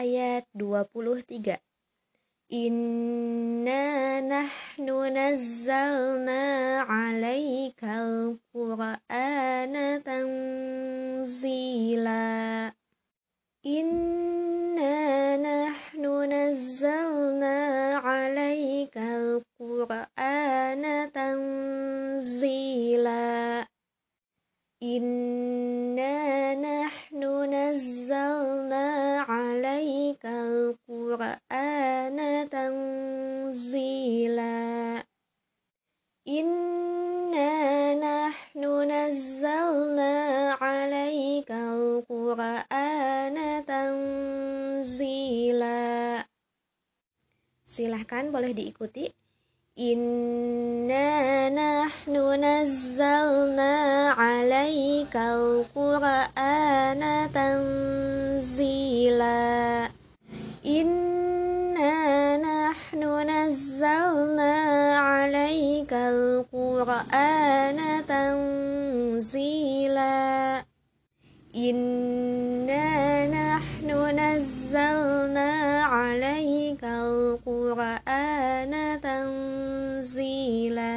ayat 23. Inna nahnu nazzalna alaikal qur'ana tanzila Inna nahnu nazzalna alaikal qur'ana tanzila Inna qur'ana tanzila. Inna nahnu nazzalna alaikal qur'ana tanzila. Silahkan boleh diikuti. Inna nahnu nazzalna alaikal qur'ana tanzila إنا نحن نزلنا عليك القرآن تنزيلا. إنا نحن نزلنا عليك القرآن تنزيلا.